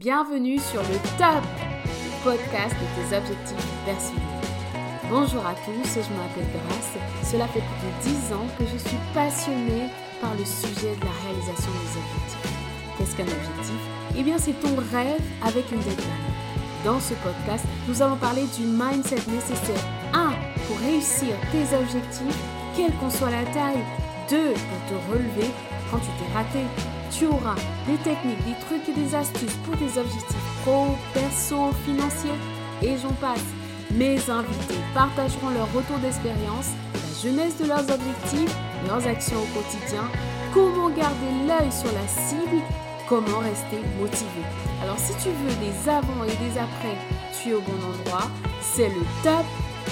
Bienvenue sur le top podcast de tes objectifs personnels. Bonjour à tous, je m'appelle Grace. Cela fait plus de 10 ans que je suis passionnée par le sujet de la réalisation des objectifs. Qu'est-ce qu'un objectif? Eh bien, c'est ton rêve avec une deadline. Dans ce podcast, nous allons parler du mindset nécessaire 1 pour réussir tes objectifs, quelle qu'en soit la taille, 2 pour te relever quand tu t'es raté, tu auras des techniques, des trucs et des astuces pour tes objectifs pro, perso, financiers et j'en passe. Mes invités partageront leur retour d'expérience, la jeunesse de leurs objectifs, leurs actions au quotidien, comment garder l'œil sur la cible, comment rester motivé. Alors si tu veux des avant et des après, tu es au bon endroit. C'est le top,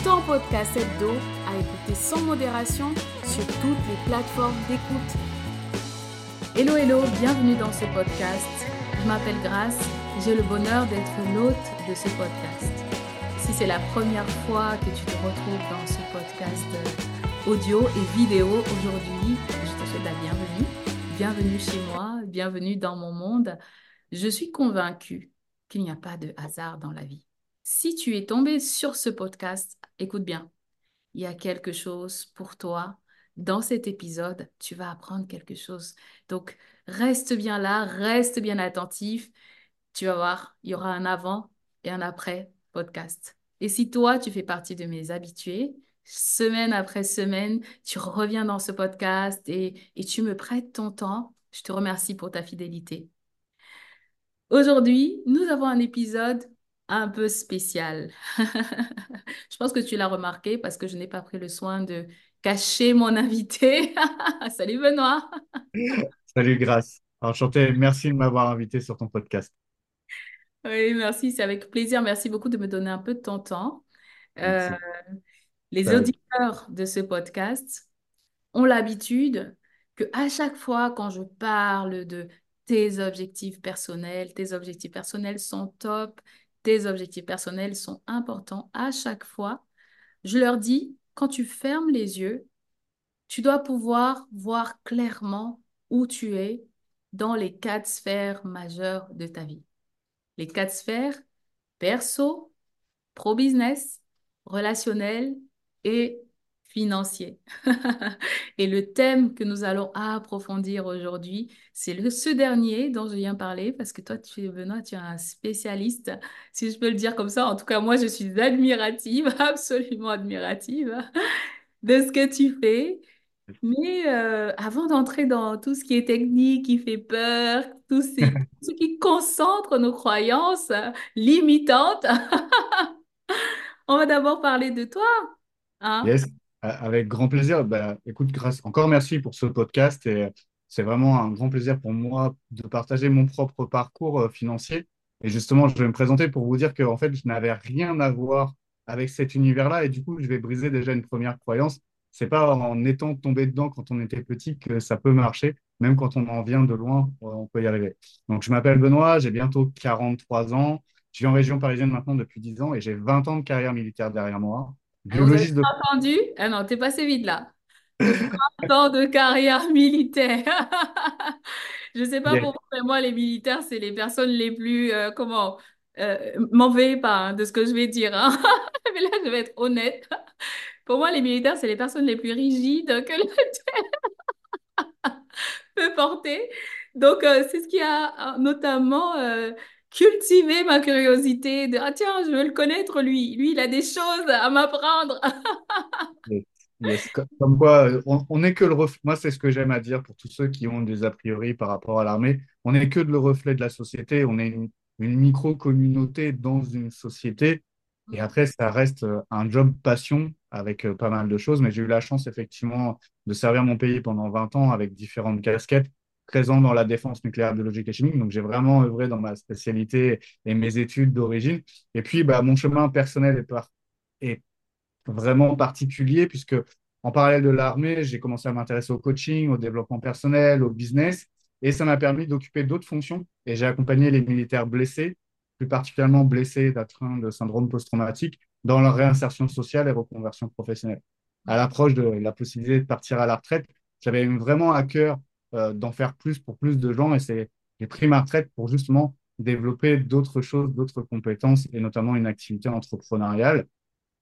ton podcast hebdo à écouter sans modération sur toutes les plateformes d'écoute. Hello, hello, bienvenue dans ce podcast. Je m'appelle Grace, j'ai le bonheur d'être l'hôte de ce podcast. Si c'est la première fois que tu te retrouves dans ce podcast euh, audio et vidéo aujourd'hui, je te souhaite la bienvenue. Bienvenue chez moi, bienvenue dans mon monde. Je suis convaincue qu'il n'y a pas de hasard dans la vie. Si tu es tombé sur ce podcast, écoute bien, il y a quelque chose pour toi dans cet épisode, tu vas apprendre quelque chose. Donc, reste bien là, reste bien attentif. Tu vas voir, il y aura un avant et un après podcast. Et si toi, tu fais partie de mes habitués, semaine après semaine, tu reviens dans ce podcast et, et tu me prêtes ton temps, je te remercie pour ta fidélité. Aujourd'hui, nous avons un épisode un peu spécial. je pense que tu l'as remarqué parce que je n'ai pas pris le soin de cacher mon invité. Salut Benoît. Salut Grace. Enchanté. Merci de m'avoir invité sur ton podcast. Oui, merci. C'est avec plaisir. Merci beaucoup de me donner un peu de ton temps. Euh, les auditeurs de ce podcast ont l'habitude que à chaque fois quand je parle de tes objectifs personnels, tes objectifs personnels sont top, tes objectifs personnels sont importants, à chaque fois, je leur dis quand tu fermes les yeux, tu dois pouvoir voir clairement où tu es dans les quatre sphères majeures de ta vie. Les quatre sphères perso, pro-business, relationnel et financier. et le thème que nous allons approfondir aujourd'hui, c'est le, ce dernier dont je viens parler, parce que toi, tu es Benoît, tu es un spécialiste, si je peux le dire comme ça. En tout cas, moi, je suis admirative, absolument admirative de ce que tu fais. Mais euh, avant d'entrer dans tout ce qui est technique, qui fait peur, tout, ces, tout ce qui concentre nos croyances limitantes, on va d'abord parler de toi. Hein? Yes. Avec grand plaisir. Bah, écoute, grâce, encore merci pour ce podcast et c'est vraiment un grand plaisir pour moi de partager mon propre parcours euh, financier. Et justement, je vais me présenter pour vous dire que en fait, je n'avais rien à voir avec cet univers-là et du coup, je vais briser déjà une première croyance. C'est pas en étant tombé dedans quand on était petit que ça peut marcher, même quand on en vient de loin, on peut y arriver. Donc, je m'appelle Benoît, j'ai bientôt 43 ans. Je vis en région parisienne maintenant depuis 10 ans et j'ai 20 ans de carrière militaire derrière moi. Biologiste de... entendu? Ah non, t'es passé vite là. Temps de carrière militaire. je sais pas pourquoi, mais moi, les militaires, c'est les personnes les plus, euh, comment, euh, m'en pas hein, de ce que je vais dire. Hein. mais là, je vais être honnête. Pour moi, les militaires, c'est les personnes les plus rigides que le peut porter. Donc, euh, c'est ce qui a notamment cultiver ma curiosité de ah tiens je veux le connaître lui. Lui il a des choses à m'apprendre. Comme quoi on n'est que le reflet moi c'est ce que j'aime à dire pour tous ceux qui ont des a priori par rapport à l'armée. On n'est que le reflet de la société. On est une, micro communauté dans une société. Et après ça reste un job passion avec euh, pas mal de choses. Mais j'ai eu la chance effectivement de servir mon pays pendant 20 ans avec différentes casquettes présent dans la défense nucléaire, biologique et chimique. Donc, j'ai vraiment œuvré dans ma spécialité et mes études d'origine. Et puis, bah, mon chemin personnel est, vraiment particulier puisque, en parallèle de l'armée, j'ai commencé à m'intéresser au coaching, au développement personnel, au business. Et ça m'a permis d'occuper d'autres fonctions. Et j'ai accompagné les militaires blessés, plus particulièrement blessés d'atteinte de syndrome post-traumatique, dans leur réinsertion sociale et reconversion professionnelle. À l'approche de la possibilité de partir à la retraite, j'avais vraiment à cœur euh, d'en faire plus pour plus de gens. Et c'est j'ai pris ma retraite pour justement développer d'autres choses, d'autres compétences et notamment une activité entrepreneuriale.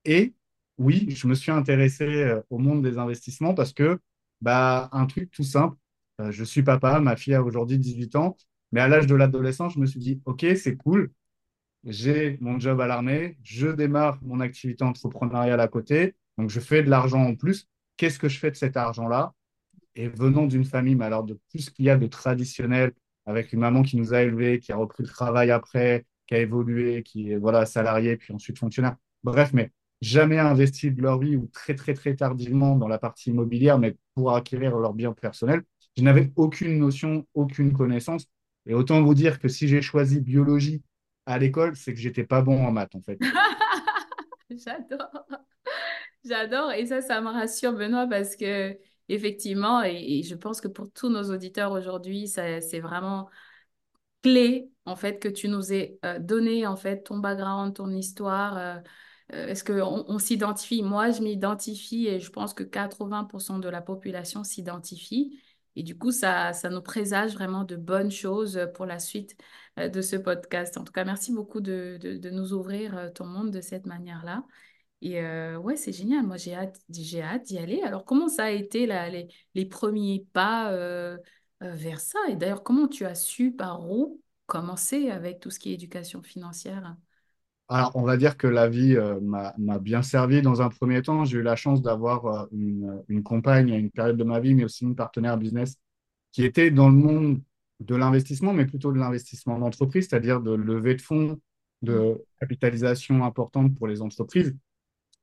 Et oui, je me suis intéressé euh, au monde des investissements parce que, bah, un truc tout simple, euh, je suis papa, ma fille a aujourd'hui 18 ans, mais à l'âge de l'adolescence, je me suis dit, OK, c'est cool, j'ai mon job à l'armée, je démarre mon activité entrepreneuriale à côté, donc je fais de l'argent en plus. Qu'est-ce que je fais de cet argent-là? Et venant d'une famille, mais alors de tout ce qu'il y a de traditionnel, avec une maman qui nous a élevés, qui a repris le travail après, qui a évolué, qui est voilà, salarié, puis ensuite fonctionnaire. Bref, mais jamais investi de leur vie ou très, très, très tardivement dans la partie immobilière, mais pour acquérir leurs biens personnels. Je n'avais aucune notion, aucune connaissance. Et autant vous dire que si j'ai choisi biologie à l'école, c'est que j'étais pas bon en maths, en fait. J'adore. J'adore. Et ça, ça me rassure, Benoît, parce que effectivement, et, je pense que pour tous nos auditeurs aujourd'hui, c'est vraiment clé, en fait, que tu nous aies euh, donné, en fait, ton background, ton histoire. Euh, euh, est-ce qu'on on, s'identifie? Moi, je m'identifie et je pense que 80% de la population s'identifie. Et du coup, ça, ça nous présage vraiment de bonnes choses pour la suite de ce podcast. En tout cas, merci beaucoup de, de, nous ouvrir ton monde de cette manière-là. Et ouais, c'est génial. Moi, j'ai hâte, j'ai hâte d'y aller. Alors, comment ça a été là, les, les premiers pas vers ça? Et d'ailleurs, comment tu as su par où commencer avec tout ce qui est éducation financière? Alors, on va dire que la vie m'a bien servi dans un premier temps. J'ai eu la chance d'avoir une, une compagne à une période de ma vie, mais aussi une partenaire business qui était dans le monde de l'investissement, mais plutôt de l'investissement d'entreprise, c'est-à-dire de levée de fonds, de capitalisation importante pour les entreprises.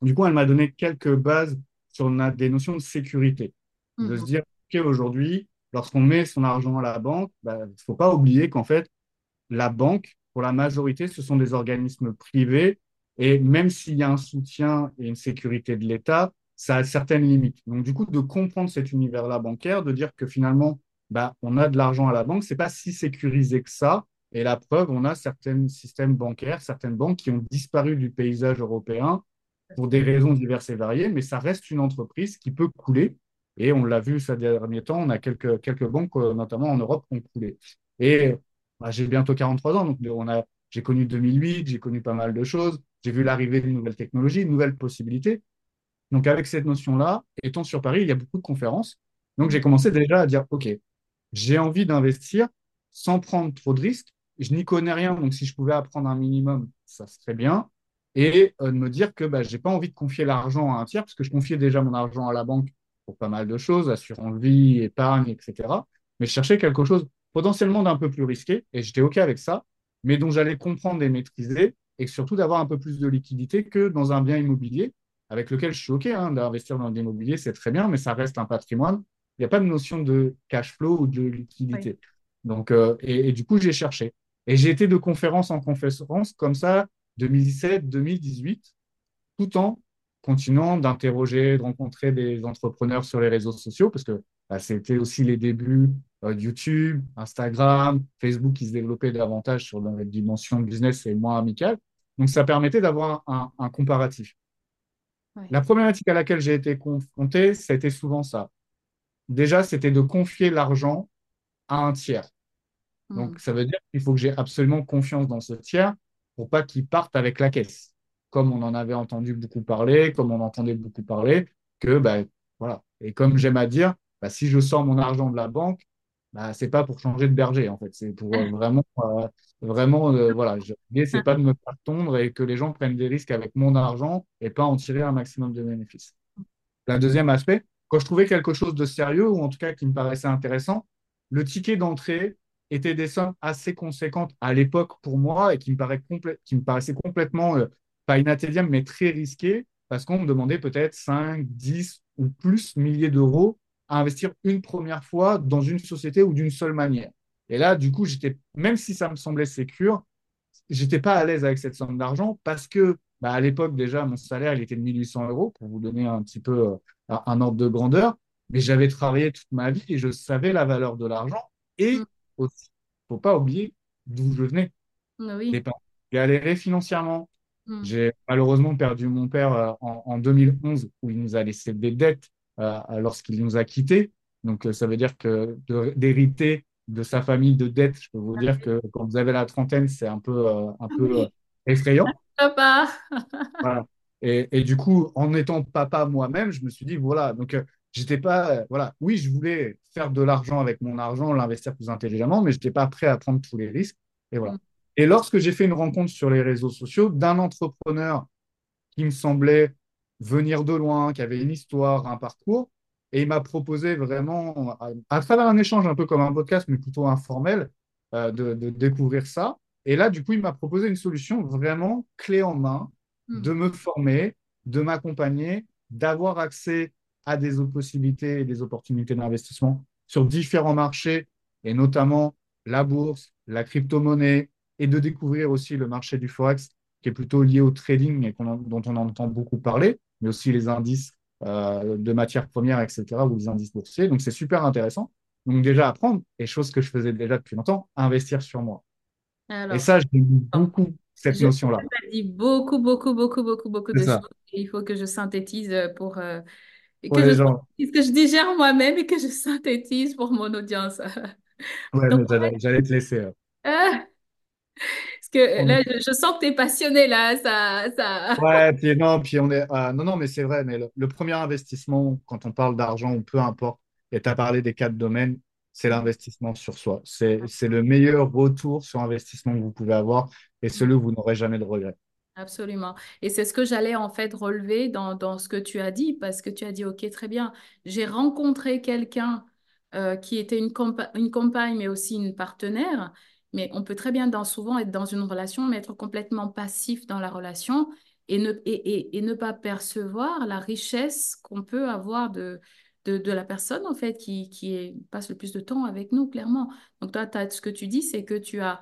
Du coup, elle m'a donné quelques bases sur des notions de sécurité. De se mhm. dire, OK, aujourd'hui, lorsqu'on met son argent à la banque, il bah, ne faut pas oublier qu'en fait, la banque, pour la majorité, ce sont des organismes privés. Et même s'il y a un soutien et une sécurité de l'État, ça a certaines limites. Donc, du coup, de comprendre cet univers-là bancaire, de dire que finalement, bah, on a de l'argent à la banque, ce n'est pas si sécurisé que ça. Et la preuve, on a certains systèmes bancaires, certaines banques qui ont disparu du paysage européen pour des raisons diverses et variées, mais ça reste une entreprise qui peut couler. Et on l'a vu ces derniers temps, on a quelques, quelques banques, euh, notamment en Europe, qui ont coulé. Et bah, j'ai bientôt 43 ans, donc on a, j'ai connu 2008, j'ai connu pas mal de choses, j'ai vu l'arrivée d'une nouvelle technologie, de nouvelles possibilités. Donc avec cette notion-là, étant sur Paris, il y a beaucoup de conférences. Donc j'ai commencé déjà à dire, OK, j'ai envie d'investir sans prendre trop de risques. Je n'y connais rien, donc si je pouvais apprendre un minimum, ça serait bien et euh, de me dire que bah, je n'ai pas envie de confier l'argent à un tiers, parce que je confiais déjà mon argent à la banque pour pas mal de choses, assurance vie, épargne, etc. Mais je cherchais quelque chose potentiellement d'un peu plus risqué, et j'étais OK avec ça, mais dont j'allais comprendre et maîtriser, et surtout d'avoir un peu plus de liquidité que dans un bien immobilier, avec lequel je suis OK, hein, d'investir dans l'immobilier, c'est très bien, mais ça reste un patrimoine. Il n'y a pas de notion de cash flow ou de liquidité. Donc, euh, et, et, du coup, j'ai cherché. Et j'ai été de conférence en conférence comme ça 2017-2018, tout en continuant d'interroger, de rencontrer des entrepreneurs sur les réseaux sociaux, parce que bah, c'était aussi les débuts euh, YouTube, Instagram, Facebook qui se développaient davantage sur la dimension business et moins amicale. Donc, ça permettait d'avoir un, comparatif. La problématique à laquelle j'ai été confronté, c'était souvent ça. Déjà, c'était de confier l'argent à un tiers. Donc, hmm. ça veut dire qu'il faut que j'ai absolument confiance dans ce tiers pour pas qu'ils partent avec la caisse. Comme on en avait entendu beaucoup parler, comme on entendait beaucoup parler, que ben voilà. Et comme j'aime à dire, bah, si je sors mon argent de la banque, bah, c'est pas pour changer de berger en fait, c'est pour euh, vraiment, euh, vraiment, euh, voilà. L'idée c'est pas de me faire tondre et que les gens prennent des risques avec mon argent et pas en tirer un maximum de bénéfices. Le deuxième aspect, quand je trouvais quelque chose de sérieux ou en tout cas qui me paraissait intéressant, le ticket d'entrée étaient des sommes assez conséquentes à l'époque pour moi et qui me, paraissaient complètement, euh, pas inattendables, mais très risquées, parce qu'on me demandait peut-être 5, 10 ou plus milliers d'euros à investir une première fois dans une société ou d'une seule manière. Et là, du coup, j'étais, même si ça me semblait sécure, j'étais pas à l'aise avec cette somme d'argent parce que, bah, à l'époque, déjà, mon salaire, il était de 1800 euros, pour vous donner un petit peu euh, un ordre de grandeur. Mais j'avais travaillé toute ma vie et je savais la valeur de l'argent. Et mm aussi. Il ne faut pas oublier d'où je venais. Ah oui. J'ai galéré financièrement. Hmm. J'ai malheureusement perdu mon père euh, en, 2011 où il nous a laissé des dettes euh, lorsqu'il nous a quittés. Donc, euh, ça veut dire que d'hériter de sa famille de dettes. Je peux vous dire que quand vous avez la trentaine, c'est un peu, euh, euh, Oui, effrayant. papa. Voilà. Et, et du coup, en étant papa moi-même, je me suis dit, voilà, donc euh, j'étais pas, euh, voilà, oui, je voulais faire de l'argent avec mon argent, l'investir plus intelligemment, mais je n'étais pas prêt à prendre tous les risques. Et voilà. Mm, Et lorsque j'ai fait une rencontre sur les réseaux sociaux d'un entrepreneur qui me semblait venir de loin, qui avait une histoire, un parcours. Et il m'a proposé vraiment, à, à travers un échange un peu comme un podcast, mais plutôt informel, euh, de, de découvrir ça. Et là, du coup, il m'a proposé une solution vraiment clé en main mm, de me former, de m'accompagner, d'avoir accès à des possibilités et des opportunités d'investissement sur différents marchés, et notamment la bourse, la crypto-monnaie, et de découvrir aussi le marché du Forex, qui est plutôt lié au trading et dont on entend beaucoup parler, mais aussi les indices euh, de matières premières, etc., ou les indices boursiers. Donc, c'est super intéressant. Donc, déjà apprendre, et chose que je faisais déjà depuis longtemps, investir sur moi. Et ça, j'aime beaucoup cette je notion-là. t'ai dit beaucoup, beaucoup, beaucoup, beaucoup, beaucoup de choses. ça. Et il faut que je synthétise euh, pour euh, et que je que je digère moi-même et que je synthétise pour mon audience. Ouais, j'allais te laisser. euh. ah, parce que là, je, je sens que tu es passionné là. Ça, ça... Ouais, puis non, puis on est. ah, non, non, mais c'est vrai, mais le, le premier investissement, quand on parle d'argent ou peu importe, et tu as parlé des quatre domaines, c'est l'investissement sur soi. C'est, c'est le meilleur retour sur investissement que vous pouvez avoir et celui où vous n'aurez jamais de regrets. Absolument. Et c'est ce que j'allais en fait relever dans, dans ce que tu as dit, parce que tu as dit, OK, très bien, j'ai rencontré quelqu'un euh, qui était une, compa- une compagne, mais aussi une partenaire, mais on peut très bien dans, souvent être dans une relation, mais être complètement passif dans la relation et ne, et, et, et ne pas percevoir la richesse qu'on peut avoir de, de, de la personne, en fait, qui, qui passe le plus de temps avec nous, clairement. Donc toi, t'as- ce que tu dis, c'est que tu as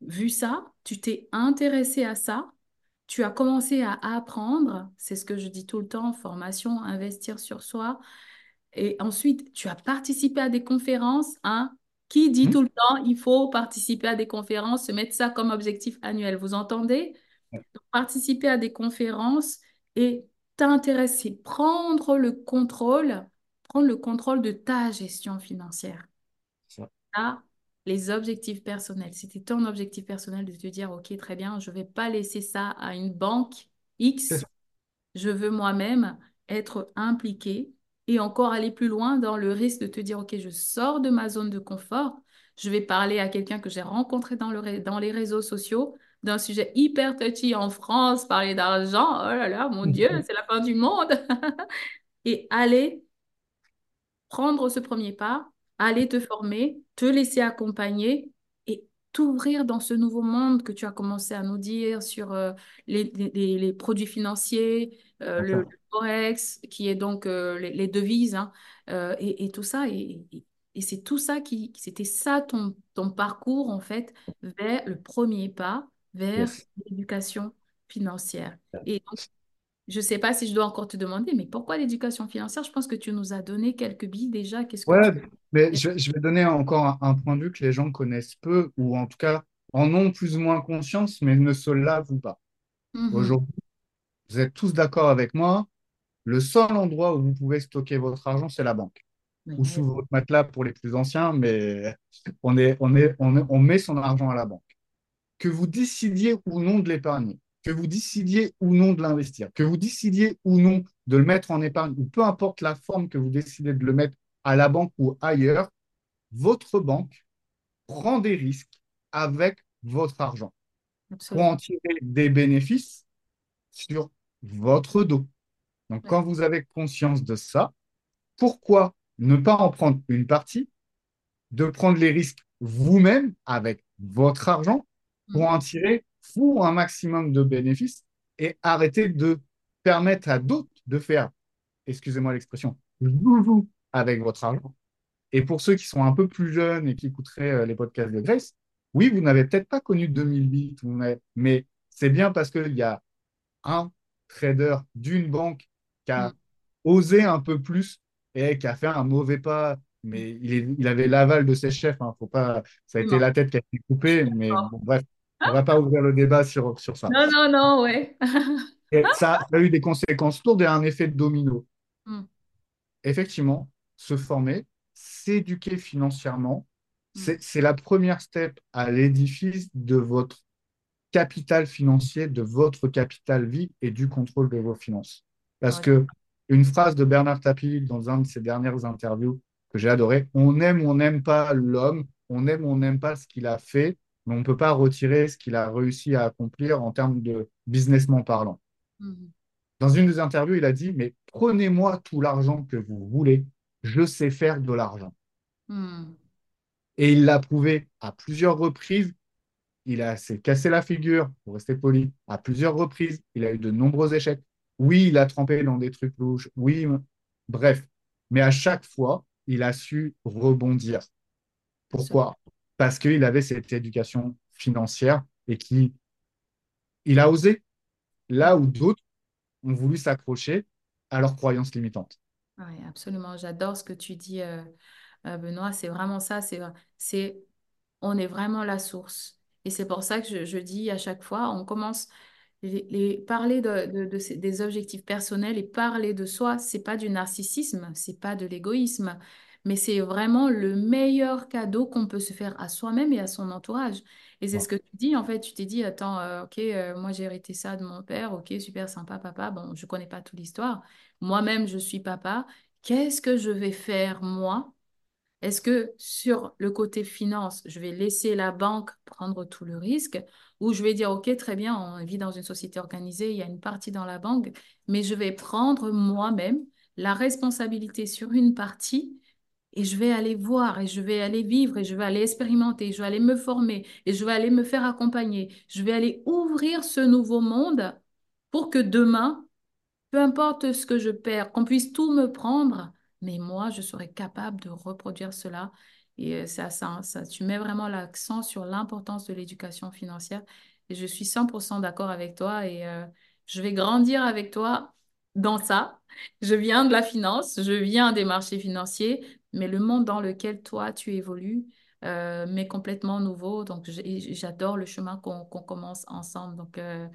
vu ça, tu t'es intéressé à ça tu as commencé à apprendre, c'est ce que je dis tout le temps, formation, investir sur soi. Et ensuite, tu as participé à des conférences. Hein? Qui dit Hmm tout le temps, il faut participer à des conférences, se mettre ça comme objectif annuel. Vous entendez? Donc, participer à des conférences et t'intéresser, prendre le contrôle, prendre le contrôle de ta gestion financière ça. Les objectifs personnels. C'était ton objectif personnel de te dire, OK, très bien, je ne vais pas laisser ça à une banque X. Je veux moi-même être impliqué et encore aller plus loin dans le risque de te dire, OK, je sors de ma zone de confort. Je vais parler à quelqu'un que j'ai rencontré dans le, dans les réseaux sociaux d'un sujet hyper touchy en France, parler d'argent. Oh là là, mon Dieu, c'est la fin du monde. Et aller prendre ce premier pas, aller te former, te laisser accompagner et t'ouvrir dans ce nouveau monde que tu as commencé à nous dire sur euh, les, les- produits financiers, euh, le, forex, qui est donc euh, les, les devises, hein, et, et tout ça. Et, et- et c'est tout ça qui, c'était ça ton, ton parcours en fait vers le premier pas vers Yes. l'éducation financière. Et je ne sais pas si je dois encore te demander, mais pourquoi l'éducation financière? Je pense que tu nous as donné quelques billes déjà. Qu'est-ce que Ouais, tu... mais je, je vais donner encore un, un point de vue que les gens connaissent peu, ou en tout cas en ont plus ou moins conscience, mais ne se l'avouent pas. Mhm. Aujourd'hui, vous êtes tous d'accord avec moi, le seul endroit où vous pouvez stocker votre argent, c'est la banque. Ou sous votre matelas pour les plus anciens, mais on est, on est, on est- on met son argent à la banque. Que vous décidiez ou non de l'épargner, que vous décidiez ou non de l'investir, que vous décidiez ou non de le mettre en épargne, ou peu importe la forme que vous décidez de le mettre à la banque ou ailleurs, votre banque prend des risques avec votre argent pour en tirer des bénéfices sur votre dos. Donc, Ouais. quand vous avez conscience de ça, pourquoi ne pas en prendre une partie, de prendre les risques vous-même avec votre argent pour Mhm. en tirer vous un maximum de bénéfices et arrêter de permettre à d'autres de faire, excusez-moi l'expression, joujou avec votre argent. Et pour ceux qui sont un peu plus jeunes et qui écouteraient euh, les podcasts de Grace, oui, vous n'avez peut-être pas connu 2008, vous n'avez- mais c'est bien parce qu'il y a un trader d'une banque qui a osé un peu plus et qui a fait un mauvais pas. Mais il, est- il avait l'aval de ses chefs. hein, faut pas, ça a été la tête qui a été coupée. Mais bon, bref, on Hein? va pas ouvrir le débat sur, sur ça. Non, non, non, ouais. Et ça, ça a eu des conséquences lourdes et un effet de domino. Mhm. Effectivement, se former, s'éduquer financièrement, Mm. C'est la première step à l'édifice de votre capital financier, de votre capital vie et du contrôle de vos finances. Parce Ouais. que une phrase de Bernard Tapie dans un de ses dernières interviews que j'ai adoré, on aime ou on n'aime pas l'homme, on aime ou on n'aime pas ce qu'il a fait, mais on ne peut pas retirer ce qu'il a réussi à accomplir en termes de businessment parlant. Mhm. Dans une des interviews, il a dit, mais prenez-moi tout l'argent que vous voulez, je sais faire de l'argent. Mm. Et il l'a prouvé à plusieurs reprises. Il a s'est cassé la figure, pour rester poli, à plusieurs reprises. Il a eu de nombreux échecs. Oui, il a trempé dans des trucs louches. Oui, bref. Mais à chaque fois, il a su rebondir. Pourquoi? Parce qu'il avait cette éducation financière et qu'il il a osé là où d'autres ont voulu s'accrocher à leurs croyances limitantes. Oui, absolument. J'adore ce que tu dis, euh, euh, Benoît. C'est vraiment ça. C'est, on est vraiment la source. Et c'est pour ça que je dis à chaque fois, on commence les, les- parler de, de- de ces- des objectifs personnels et parler de soi. C'est pas du narcissisme, c'est pas de l'égoïsme, mais c'est vraiment le meilleur cadeau qu'on peut se faire à soi-même et à son entourage. Et c'est Ouais. ce que tu dis. En fait, tu t'es dit, attends, euh, ok, euh, moi j'ai hérité ça de mon père. Ok, super sympa, papa. Bon, je connais pas toute l'histoire. Moi-même, je suis papa. Qu'est-ce que je vais faire, moi? Est-ce que sur le côté finance, je vais laisser la banque prendre tout le risque ou je vais dire, OK, très bien, on vit dans une société organisée, il y a une partie dans la banque, mais je vais prendre moi-même la responsabilité sur une partie et je vais aller voir et je vais aller vivre et je vais aller expérimenter, je vais aller me former et je vais aller me faire accompagner. Je vais aller ouvrir ce nouveau monde pour que demain, peu importe ce que je perds, qu'on puisse tout me prendre, mais moi, je serai capable de reproduire cela. Et euh, ça, ça, ça, tu mets vraiment l'accent sur l'importance de l'éducation financière. Et je suis 100% d'accord avec toi et euh, je vais grandir avec toi dans ça. Je viens de la finance, je viens des marchés financiers, mais le monde dans lequel toi, tu évolues euh, complètement nouveau. Donc, j'adore le chemin qu'on qu'on commence ensemble. Donc, euh,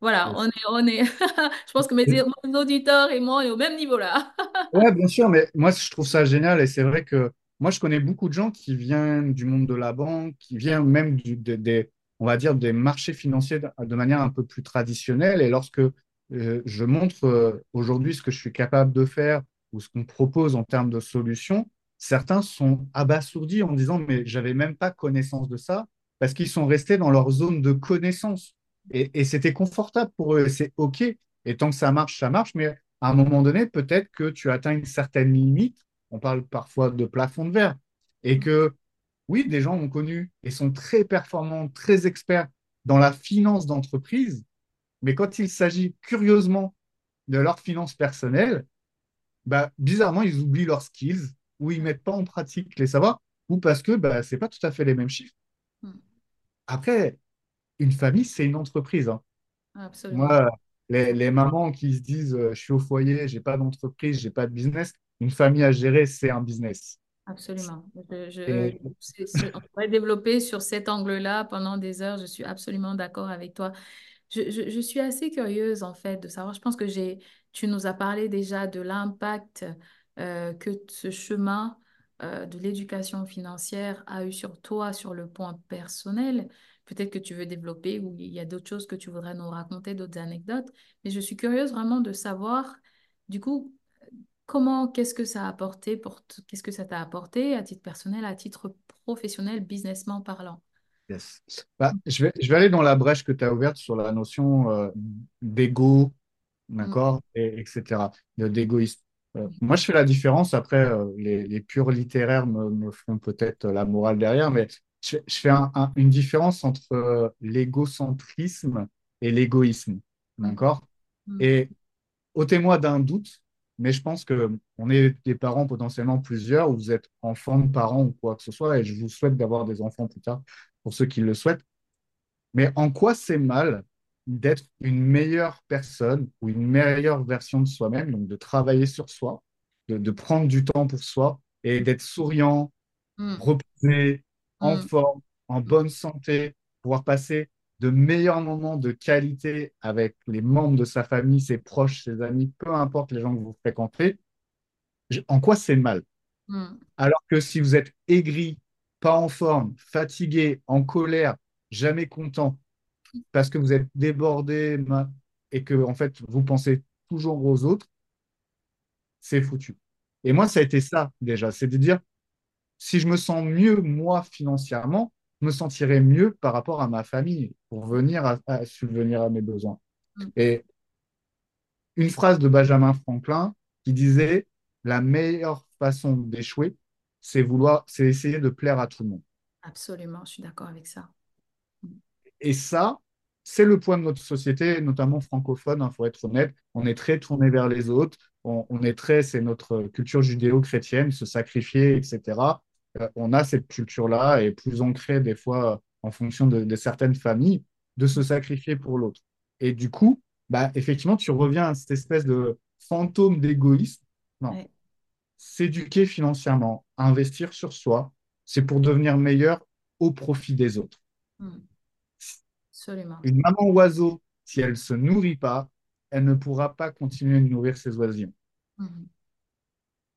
voilà, on est, on est. Je pense que mes, mes auditeurs et moi, on est au même niveau là. Ouais, bien sûr, mais moi, je trouve ça génial et c'est vrai que moi, je connais beaucoup de gens qui viennent du monde de la banque, qui viennent même du- des, on va dire, des marchés financiers de, de manière un peu plus traditionnelle. Et lorsque euh, je montre euh, aujourd'hui ce que je suis capable de faire ou ce qu'on propose en termes de solutions, certains sont abasourdis en disant, mais j'avais même pas connaissance de ça parce qu'ils sont restés dans leur zone de connaissance. Et, et c'était confortable pour eux, c'est OK. Et tant que ça marche, ça marche, mais à un moment donné, peut-être que tu atteins une certaine limite. On parle parfois de plafond de verre. Et que, oui, des gens ont connu et sont très performants, très experts dans la finance d'entreprise. Mais quand il s'agit curieusement de leurs finances personnelles, bah, bizarrement, ils oublient leurs skills ou ils ne mettent pas en pratique les savoirs ou parce que bah, ce n'est pas tout à fait les mêmes chiffres. Après, une famille, c'est une entreprise. hein. Absolument, Moi, les, les mamans qui se disent euh, je suis au foyer, j'ai pas d'entreprise, j'ai pas de business, une famille à gérer, c'est un business. absolument. Je, je, euh, on pourrait développer sur cet angle-là pendant des heures. Je suis absolument d'accord avec toi. Je, je- je suis assez curieuse en fait de savoir. Je pense que j'ai, tu nous as parlé déjà de l'impact euh, que ce chemin euh, de l'éducation financière a eu sur toi sur le point personnel. Peut-être que tu veux développer ou il y a d'autres choses que tu voudrais nous raconter, d'autres anecdotes. Mais je suis curieuse vraiment de savoir, du coup, comment, qu'est-ce que ça a apporté pour, qu'est-ce que ça t'a apporté à titre personnel, à titre professionnel, businessment parlant? yes. Bah, je vais, je vais aller dans la brèche que tu as ouverte sur la notion euh, d'ego, Mm, d'accord, et, etc., de- d'égoïsme. Euh, moi, je fais la différence. Après, euh, les, les purs littéraires me, me feront peut-être la morale derrière, mais je, je fais un- un- une différence entre euh, l'égocentrisme et l'égoïsme, d'accord? mm, Et ôtez-moi d'un doute, mais je pense que on est des parents potentiellement plusieurs, ou vous êtes enfants de parents ou quoi que ce soit, et je vous souhaite d'avoir des enfants plus tard pour ceux qui le souhaitent. Mais en quoi c'est mal d'être une meilleure personne ou une meilleure version de soi-même, donc de travailler sur soi, de, de prendre du temps pour soi et d'être souriant, mm, reposé, en mm, forme, en bonne santé, pouvoir passer de meilleurs moments de qualité avec les membres de sa famille, ses proches, ses amis, peu importe les gens que vous fréquentez, en quoi c'est mal? Mm, Alors que si vous êtes aigri, pas en forme, fatigué, en colère, jamais content, parce que vous êtes débordé et que en fait vous pensez toujours aux autres, c'est foutu. Et moi, ça a été ça déjà, c'est de dire si je me sens mieux moi financièrement, je me sentirai mieux par rapport à ma famille pour venir à, à subvenir à mes besoins. Mm. Et une phrase de Benjamin Franklin qui disait la meilleure façon d'échouer, c'est vouloir, c'est essayer de plaire à tout le monde. Absolument, je suis d'accord avec ça. Et ça, c'est le point de notre société, notamment francophone, il faut être honnête. On est très tourné vers les autres. On, on est très, c'est notre culture judéo-chrétienne, se sacrifier, etc. Euh, on a cette culture-là et plus ancrée des fois en fonction de, de certaines familles, de se sacrifier pour l'autre. Et du coup, bah, effectivement, tu reviens à cette espèce de fantôme d'égoïsme. Non, Ouais. s'éduquer financièrement, investir sur soi, c'est pour devenir meilleur au profit des autres. Mm. Absolument. Une maman oiseau, si elle ne se nourrit pas, elle ne pourra pas continuer de nourrir ses oisillons. Mhm.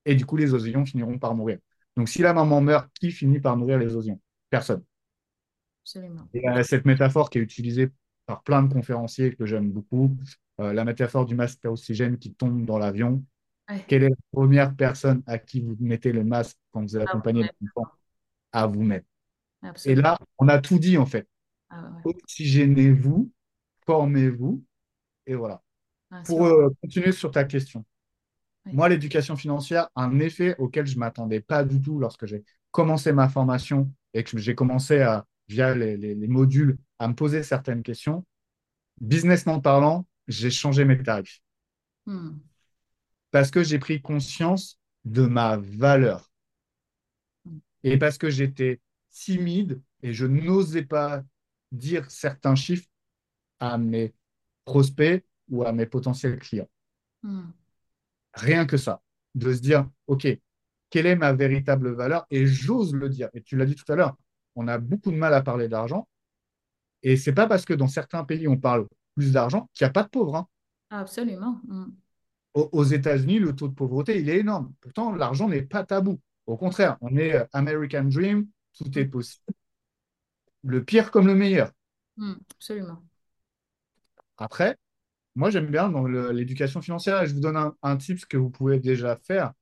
Et du coup, les oisillons finiront par mourir. Donc, si la maman meurt, qui finit par nourrir les oisillons? Personne. Absolument. Et euh, cette métaphore qui est utilisée par plein de conférenciers que j'aime beaucoup, euh, la métaphore du masque à oxygène qui tombe dans l'avion. Ouais. Quelle est la première personne à qui vous mettez le masque quand vous accompagnez ouais. l'enfant? À vous-même. Et là, on a tout dit en fait. Ah, ouais. Oxygénez-vous, formez-vous, et voilà. Ah, Pour euh, continuer sur ta question, Oui. moi, l'éducation financière, un effet auquel je ne m'attendais pas du tout lorsque j'ai commencé ma formation et que j'ai commencé à, via les, les- les modules, à me poser certaines questions, businessment parlant, j'ai changé mes tarifs Hmm. parce que j'ai pris conscience de ma valeur et parce que j'étais timide et je n'osais pas dire certains chiffres à mes prospects ou à mes potentiels clients. Hmm. Rien que ça, de se dire, OK, quelle est ma véritable valeur? Et j'ose le dire. Et tu l'as dit tout à l'heure, on a beaucoup de mal à parler d'argent. Et c'est pas parce que dans certains pays, on parle plus d'argent qu'il n'y a pas de pauvres. hein. Absolument. Hmm. Aux, États-Unis, le taux de pauvreté, il est énorme. Pourtant, l'argent n'est pas tabou. Au contraire, on est euh, American Dream, tout est possible. Le pire comme le meilleur. Hmm. Absolument. Après, moi, j'aime bien dans l'éducation financière, et je vous donne un, un tips que vous pouvez déjà faire,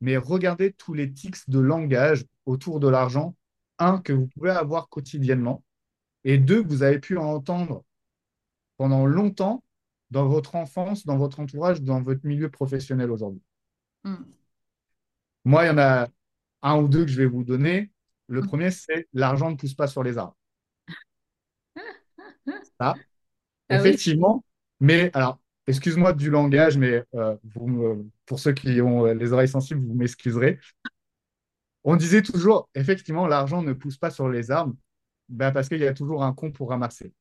mais regardez tous les tics de langage autour de l'argent, un, que vous pouvez avoir quotidiennement, et deux, que vous avez pu entendre pendant longtemps dans votre enfance, dans votre entourage, dans votre milieu professionnel aujourd'hui. Hmm. Moi, il y en a un ou deux que je vais vous donner. Le Mhm. premier, c'est l'argent ne pousse pas sur les arbres. Ça, Ah oui. Mais alors, excuse-moi du langage, mais euh, vous me- pour ceux qui ont euh, les oreilles sensibles, vous m'excuserez. On disait toujours, effectivement, l'argent ne pousse pas sur les arbres, ben, parce qu'il y a toujours un con pour ramasser.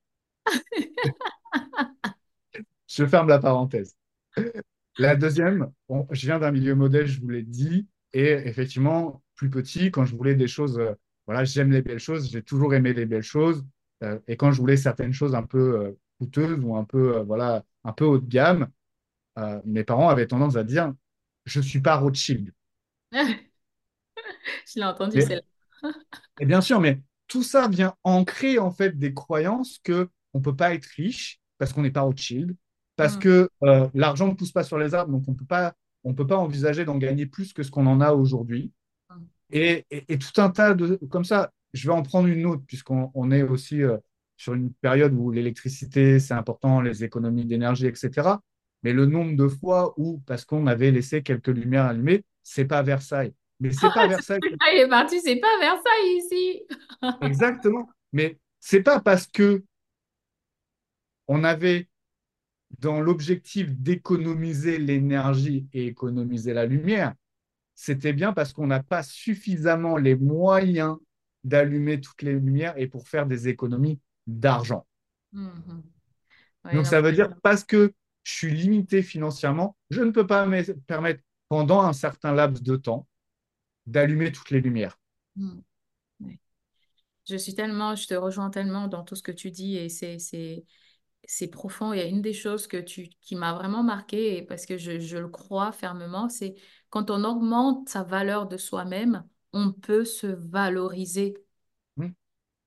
Je ferme la parenthèse. La deuxième, bon, je viens d'un milieu modèle, je vous l'ai dit, et effectivement, plus petit, quand je voulais des choses, euh, voilà, j'aime les belles choses, j'ai toujours aimé les belles choses, euh, et quand je voulais certaines choses un peu coûteuses ou un peu, euh, voilà, un peu haut de gamme, euh, mes parents avaient tendance à dire, je suis pas Rothschild. Je l'ai entendu, celle Et bien sûr, mais tout ça vient ancrer en fait des croyances que on peut pas être riche parce qu'on n'est pas Rothschild, parce Mm. que euh, l'argent ne pousse pas sur les arbres, donc on peut pas, on peut pas envisager d'en gagner plus que ce qu'on en a aujourd'hui. Mm. Et, et- et tout un tas de comme ça. Je vais en prendre une autre puisqu'on on est aussi euh, sur une période où l'électricité c'est important, les économies d'énergie, etc. Mais le nombre de fois où parce qu'on avait laissé quelques lumières allumées, c'est pas Versailles. Mais c'est pas Versailles. Ah, il est parti, c'est pas Versailles ici. Exactement. Mais c'est pas parce que on avait dans l'objectif d'économiser l'énergie et économiser la lumière, c'était bien parce qu'on n'a pas suffisamment les moyens d'allumer toutes les lumières et pour faire des économies d'argent. Mhm. Ouais, Donc non, ça veut dire parce que je suis limité financièrement, je ne peux pas me permettre pendant un certain laps de temps d'allumer toutes les lumières. Mm. Ouais. Je suis tellement, je te rejoins tellement dans tout ce que tu dis et c'est, profond. Il y a une des choses que tu, qui m'a vraiment marqué et parce que je, je le crois fermement, c'est quand on augmente sa valeur de soi-même, on peut se valoriser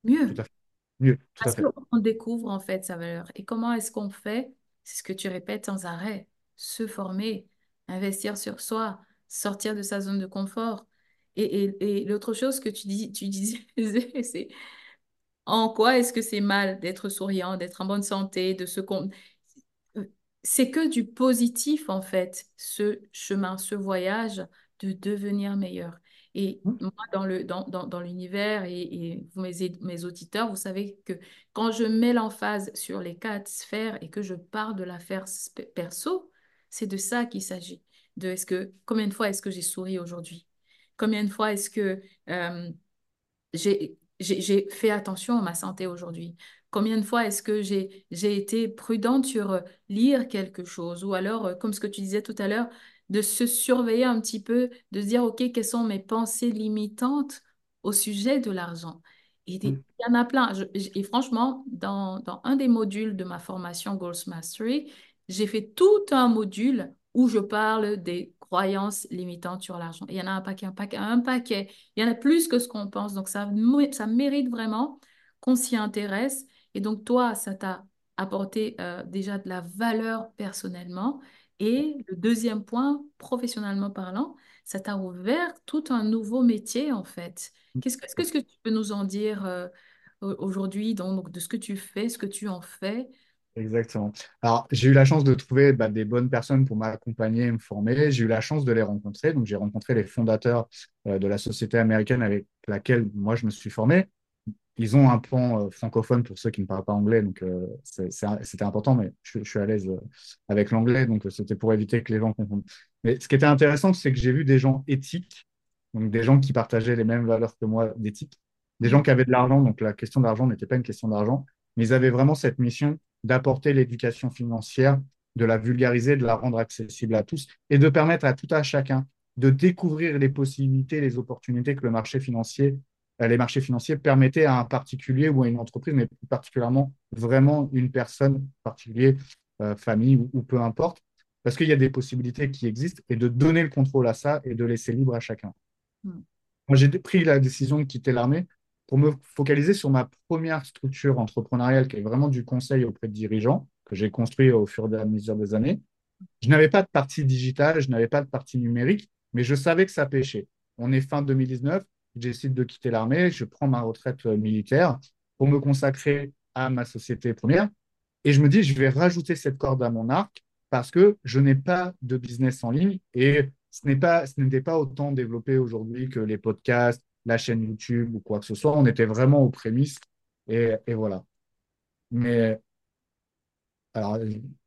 mieux. Tout à fait. Mieux, tout à Parce qu'on découvre en fait sa valeur. Et comment est-ce qu'on fait? C'est ce que tu répètes sans arrêt. Se former, investir sur soi, sortir de sa zone de confort. Et, et, et l'autre chose que tu dis, tu disais, c'est en quoi est-ce que c'est mal d'être souriant, d'être en bonne santé, de se... C'est que du positif, en fait, ce chemin, ce voyage de devenir meilleur. Et Mmh, moi, dans le, dans, dans, dans l'univers et, et vous, mes, mes auditeurs, vous savez que quand je mets l'emphase sur les quatre sphères et que je parle de l'affaire perso, c'est de ça qu'il s'agit. De est-ce que, combien de fois est-ce que j'ai souri aujourd'hui? Combien de fois est-ce que euh, j'ai, j'ai, j'ai fait attention à ma santé aujourd'hui? Combien de fois est-ce que j'ai, j'ai été prudente sur lire quelque chose? Ou alors, euh, comme ce que tu disais tout à l'heure, de se surveiller un petit peu, de se dire, OK, quelles sont mes pensées limitantes au sujet de l'argent? Et mmh, il y en a plein. Je- et franchement, dans, dans un des modules de ma formation Goals Mastery, j'ai fait tout un module où je parle des croyances limitantes sur l'argent. Il y en a un paquet, un paquet, un paquet. Il y en a plus que ce qu'on pense. Donc, ça, ça mérite vraiment qu'on s'y intéresse. Et donc, toi, ça t'a apporté euh, déjà de la valeur personnellement. Et le deuxième point, professionnellement parlant, ça t'a ouvert tout un nouveau métier, en fait. mmh. Qu'est-ce que, qu'est-ce que tu peux nous en dire euh, au- aujourd'hui, donc, de ce que tu fais, ce que tu en fais? Exactement. Alors, j'ai eu la chance de trouver bah, des bonnes personnes pour m'accompagner et me former. J'ai eu la chance de les rencontrer. Donc, j'ai rencontré les fondateurs euh, de la société américaine avec laquelle moi je me suis formé. Ils ont un pan euh, francophone pour ceux qui ne parlent pas anglais, donc euh, c'était important, mais je, suis à l'aise euh, avec l'anglais, donc c'était pour éviter que les gens confondent. Mais ce qui était intéressant, c'est que j'ai vu des gens éthiques, donc des gens qui partageaient les mêmes valeurs que moi d'éthique, des gens qui avaient de l'argent, donc la question d'argent n'était pas une question d'argent, mais ils avaient vraiment cette mission d'apporter l'éducation financière, de la vulgariser, de la rendre accessible à tous et de permettre à tout à chacun de découvrir les possibilités, les opportunités que le marché financier les marchés financiers permettaient à un particulier ou à une entreprise, mais plus particulièrement vraiment une personne particulière, euh, famille ou, ou peu importe, parce qu'il y a des possibilités qui existent et de donner le contrôle à ça et de laisser libre à chacun. Mm. Moi, j'ai pris la décision de quitter l'armée pour me focaliser sur ma première structure entrepreneuriale qui est vraiment du conseil auprès de dirigeants que j'ai construit au fur et à mesure des années. Je n'avais pas de partie digitale, je n'avais pas de partie numérique, mais je savais que ça pêchait. On est fin 2019, je décide de quitter l'armée, je prends ma retraite euh, militaire pour me consacrer à ma société première. Et je me dis, je vais rajouter cette corde à mon arc parce que je n'ai pas de business en ligne et ce n'est pas, n'était pas autant développé aujourd'hui que les podcasts, la chaîne YouTube ou quoi que ce soit. On était vraiment aux prémices et, et voilà. Mais alors,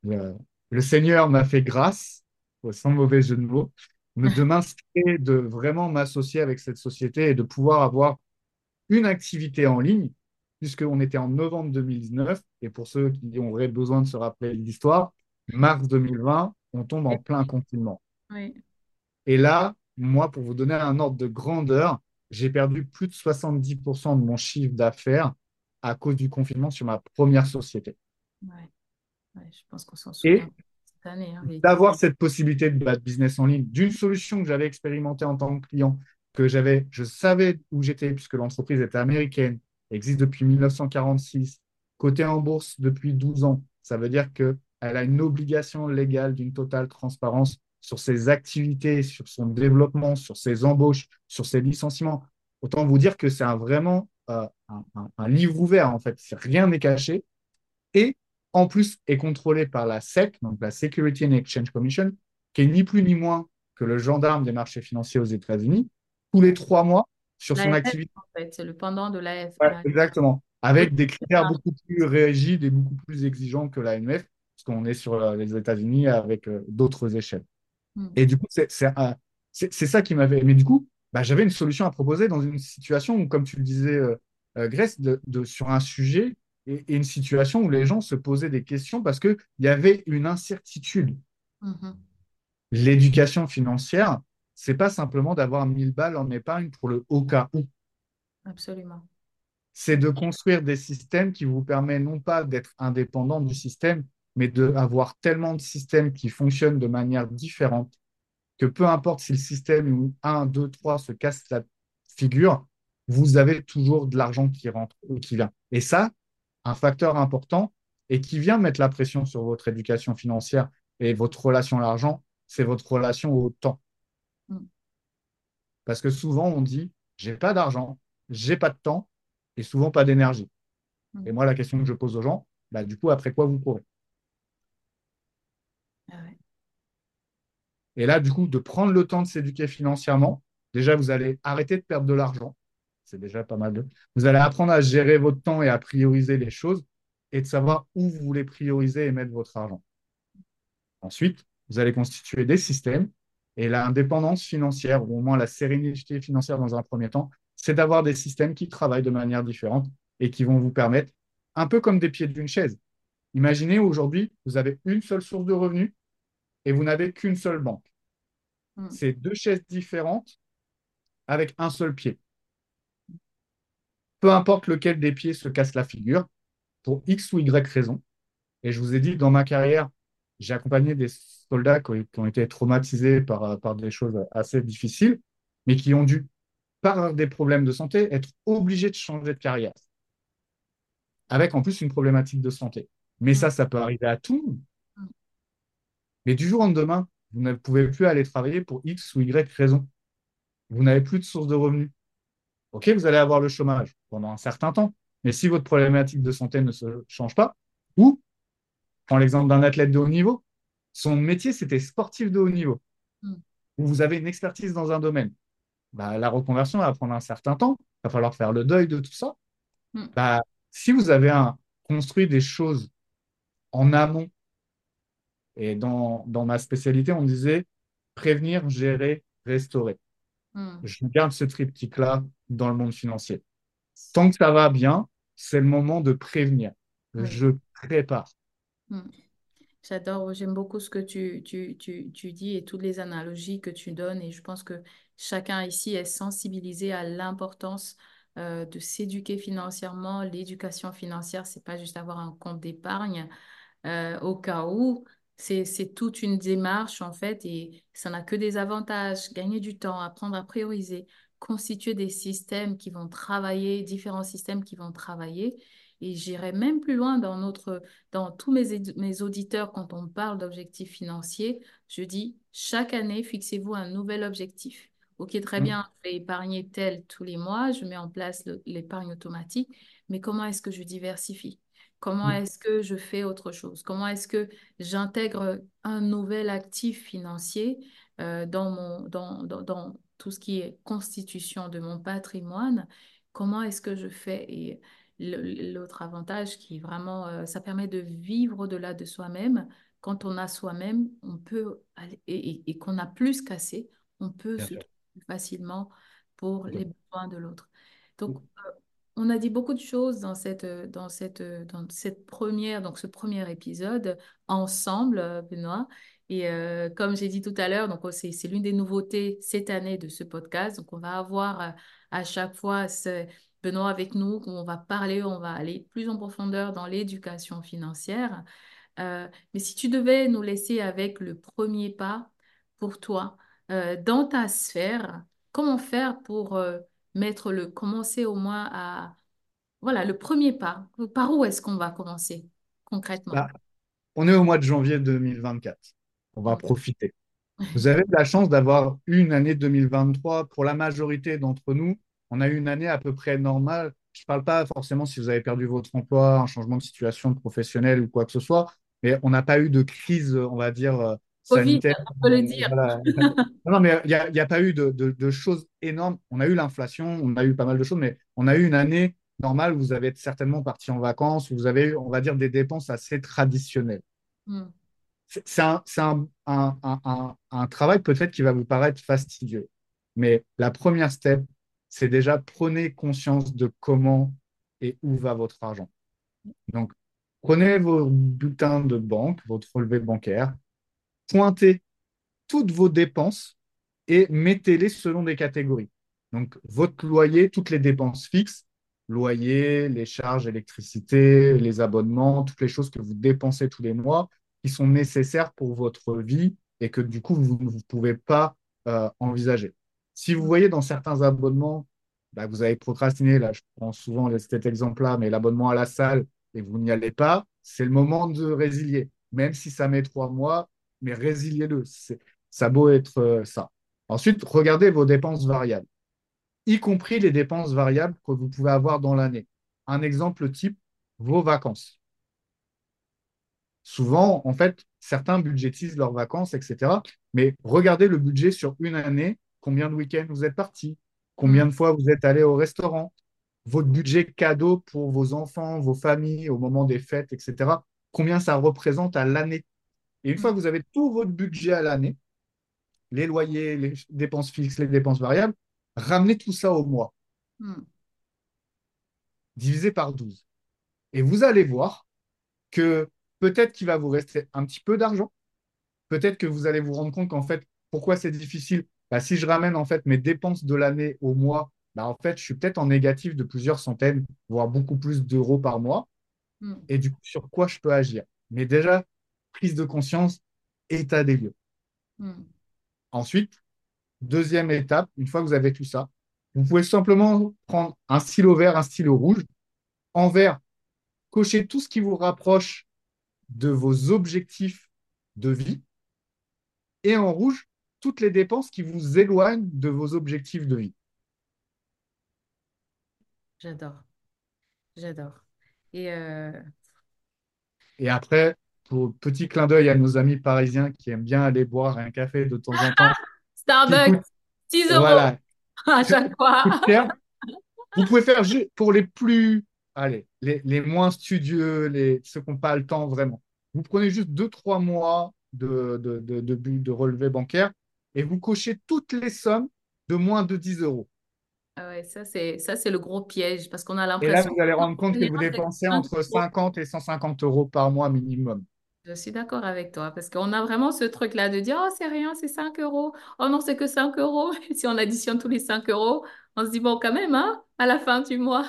le, le Seigneur m'a fait grâce, sans mauvais jeu de mots, de m'inspirer, de vraiment m'associer avec cette société et de pouvoir avoir une activité en ligne, puisqu'on était en novembre 2019, et pour ceux qui auraient besoin de se rappeler l'histoire, mars 2020, on tombe en plein confinement. Oui. Et là, moi, pour vous donner un ordre de grandeur, j'ai perdu plus de 70% de mon chiffre d'affaires à cause du confinement sur ma première société. Ouais. Ouais, je pense qu'on s'en souvient hein, d'avoir cette possibilité de business en ligne, d'une solution que j'avais expérimentée en tant que client, que j'avais, je savais où j'étais puisque l'entreprise était américaine, existe depuis 1946, cotée en bourse depuis 12 ans. Ça veut dire qu'elle a une obligation légale d'une totale transparence sur ses activités, sur son développement, sur ses embauches, sur ses licenciements. Autant vous dire que c'est vraiment euh, un, un- un livre ouvert, en fait. Rien n'est caché. Et en plus est contrôlé par la SEC, donc la Security and Exchange Commission, qui est ni plus ni moins que le gendarme des marchés financiers aux États-Unis, tous les trois mois sur son L'AMF, activité. en fait, c'est le pendant de l'AF. Ouais, la- exactement. Avec des critères beaucoup plus rigides et beaucoup plus exigeants que l'AMF, parce qu'on est sur euh, les États-Unis avec euh, d'autres échelles. Mm. Et du coup, c'est ça qui m'avait. Mais du coup, bah, j'avais une solution à proposer dans une situation où, comme tu le disais, euh, euh, Grèce, de, de- sur un sujet et, et une situation où les gens se posaient des questions parce qu'il y avait une incertitude. Mhm. L'éducation financière, c'est pas simplement d'avoir 1000 balles en épargne pour le au cas où. Absolument. C'est de construire des systèmes qui vous permettent non pas d'être indépendant du système, mais d'avoir tellement de systèmes qui fonctionnent de manière différente que peu importe si le système où 1, 2, 3 se casse la figure, vous avez toujours de l'argent qui rentre ou qui vient. Et ça, un facteur important et qui vient mettre la pression sur votre éducation financière et votre relation à l'argent, c'est votre relation au temps. Mm. Parce que souvent, on dit, j'ai pas d'argent, j'ai pas de temps et souvent pas d'énergie. Mm. Et moi, la question que je pose aux gens, bah, du coup, après quoi vous courez? Ah Et là, du coup, de prendre le temps de s'éduquer financièrement, déjà, vous allez arrêter de perdre de l'argent. C'est déjà pas mal. De... Vous allez apprendre à gérer votre temps et à prioriser les choses et de savoir où vous voulez prioriser et mettre votre argent. Ensuite, vous allez constituer des systèmes et l'indépendance financière, ou au moins la sérénité financière dans un premier temps, c'est d'avoir des systèmes qui travaillent de manière différente et qui vont vous permettre, un peu comme des pieds d'une chaise. Imaginez aujourd'hui, vous avez une seule source de revenus et vous n'avez qu'une seule banque. Hmm. C'est deux chaises différentes avec un seul pied. Peu importe lequel des pieds se casse la figure, pour X ou Y raison. Et je vous ai dit, dans ma carrière, j'ai accompagné des soldats qui ont été traumatisés par, par des choses assez difficiles, mais qui ont dû, par des problèmes de santé, être obligés de changer de carrière. Avec en plus une problématique de santé. Mais ça, ça peut arriver à tout. Mais du jour au lendemain, vous ne pouvez plus aller travailler pour X ou Y raison. Vous n'avez plus de source de revenus. OK, vous allez avoir le chômage pendant un certain temps. Mais si votre problématique de santé ne se change pas, ou, prends l'exemple d'un athlète de haut niveau, son métier, c'était sportif de haut niveau, hmm. ou vous avez une expertise dans un domaine, bah, la reconversion va prendre un certain temps, il va falloir faire le deuil de tout ça. Hmm. Bah, si vous avez un, construit des choses en amont, et dans, dans ma spécialité, on disait prévenir, gérer, restaurer. Hmm. Je garde ce triptyque-là dans le monde financier. Tant que ça va bien, c'est le moment de prévenir. Je prépare. Hmm. J'adore, j'aime beaucoup ce que tu, tu, tu, tu, dis et toutes les analogies que tu donnes. Et je pense que chacun ici est sensibilisé à l'importance euh, de s'éduquer financièrement. L'éducation financière, c'est pas juste avoir un compte d'épargne euh, au cas où. C'est toute une démarche en fait et ça n'a que des avantages. Gagner du temps, apprendre à prioriser, constituer des systèmes qui vont travailler, différents systèmes qui vont travailler. Et j'irai même plus loin dans, notre, dans tous mes, mes auditeurs, quand on parle d'objectifs financiers, je dis chaque année, fixez-vous un nouvel objectif. Ok, très mmh. bien, je vais épargner tel tous les mois, je mets en place l'épargne automatique, mais comment est-ce que je diversifie? Comment mmh. est-ce que je fais autre chose? Comment est-ce que j'intègre un nouvel actif financier euh, dans, mon, dans, dans, dans, tout ce qui est constitution de mon patrimoine, comment est-ce que je fais Et l'autre avantage qui vraiment, euh, ça permet de vivre au-delà de soi-même. Quand on a soi-même, on peut, et, qu'on a plus qu'assez, on peut se trouver facilement pour les besoins de l'autre. Donc, euh, on a dit beaucoup de choses dans cette, dans cette, dans cette première, donc ce premier épisode ensemble, Benoît. Et euh, comme j'ai dit tout à l'heure, donc oh, c'est, l'une des nouveautés cette année de ce podcast. Donc on va avoir euh, à chaque fois Benoît avec nous, on va parler, on va aller plus en profondeur dans l'éducation financière. Euh, mais si tu devais nous laisser avec le premier pas pour toi dans ta sphère, comment faire pour mettre le, commencer au moins à, voilà, le premier pas. Par où est-ce qu'on va commencer concrètement? On est au mois de janvier 2024 on va profiter. Vous avez de la chance d'avoir une année 2023. Pour la majorité d'entre nous, on a eu une année à peu près normale. Je ne parle pas forcément si vous avez perdu votre emploi, un changement de situation professionnelle ou quoi que ce soit, mais on n'a pas eu de crise, on va dire, euh, sanitaire. on peut le dire. non, mais il n'y a, pas eu de, choses énormes. On a eu l'inflation, on a eu pas mal de choses, mais on a eu une année normale où vous avez certainement parti en vacances, où vous avez eu, on va dire, des dépenses assez traditionnelles. Hmm c'est un, travail peut-être qui va vous paraître fastidieux. Mais la première step, c'est déjà prenez conscience de comment et où va votre argent. Donc, prenez vos bulletins de banque, votre relevé bancaire, pointez toutes vos dépenses et mettez-les selon des catégories. Donc, votre loyer, toutes les dépenses fixes, loyer, les charges, électricité, les abonnements, toutes les choses que vous dépensez tous les mois, qui sont nécessaires pour votre vie et que du coup, vous ne pouvez pas euh, envisager. Si vous voyez dans certains abonnements bah, vous avez procrastiné. Là, je prends souvent cet exemple-là, mais l'abonnement à la salle et vous n'y allez pas, c'est le moment de résilier. Même si ça met trois mois, mais résiliez-le. Ça beau être euh, ça. Ensuite, regardez vos dépenses variables, y compris les dépenses variables que vous pouvez avoir dans l'année. Un exemple type, vos vacances. Souvent, en fait, certains budgétisent leurs vacances, etc. Mais regardez le budget sur une année, combien de week-ends vous êtes partis, combien de fois vous êtes allé au restaurant, votre budget cadeau pour vos enfants, vos familles au moment des fêtes, etc. Combien ça représente à l'année. Et une fois que vous avez tout votre budget à l'année, les loyers, les dépenses fixes, les dépenses variables, ramenez tout ça au mois. Hmm. Divisé par 12. Et vous allez voir que peut-être qu'il va vous rester un petit peu d'argent. Peut-être que vous allez vous rendre compte qu'en fait, pourquoi c'est difficile? Bah, Si je ramène en fait mes dépenses de l'année au mois, bah, en fait, je suis peut-être en négatif de plusieurs centaines, voire beaucoup plus d'euros par mois. Hmm. Et du coup, sur quoi je peux agir? Mais déjà, prise de conscience, état des lieux. Hmm. Ensuite, deuxième étape, une fois que vous avez tout ça, vous pouvez simplement prendre un stylo vert, un stylo rouge. En vert, cocher tout ce qui vous rapproche de vos objectifs de vie. Et en rouge, toutes les dépenses qui vous éloignent de vos objectifs de vie. J'adore. J'adore. Et, euh, Et après, pour petit clin d'œil à nos amis parisiens qui aiment bien aller boire un café de temps en temps. Starbucks, 6 euros à chaque fois. Vous pouvez faire pour les plus, allez, les, les moins studieux, les, ceux qui n'ont pas le temps vraiment. Vous prenez juste 2-3 mois de, de, de, de, de relevé bancaire et vous cochez toutes les sommes de moins de 10 euros. Ah ouais, ça c'est ça c'est le gros piège parce qu'on a l'impression. Et là, vous allez rendre compte que vous dépensez entre 50 et 150 euros par mois minimum. Je suis d'accord avec toi parce qu'on a vraiment ce truc-là de dire oh c'est rien, c'est 5 euros. Oh non, c'est que 5 euros. si on additionne tous les 5 euros, on se dit bon quand même hein, à la fin du mois.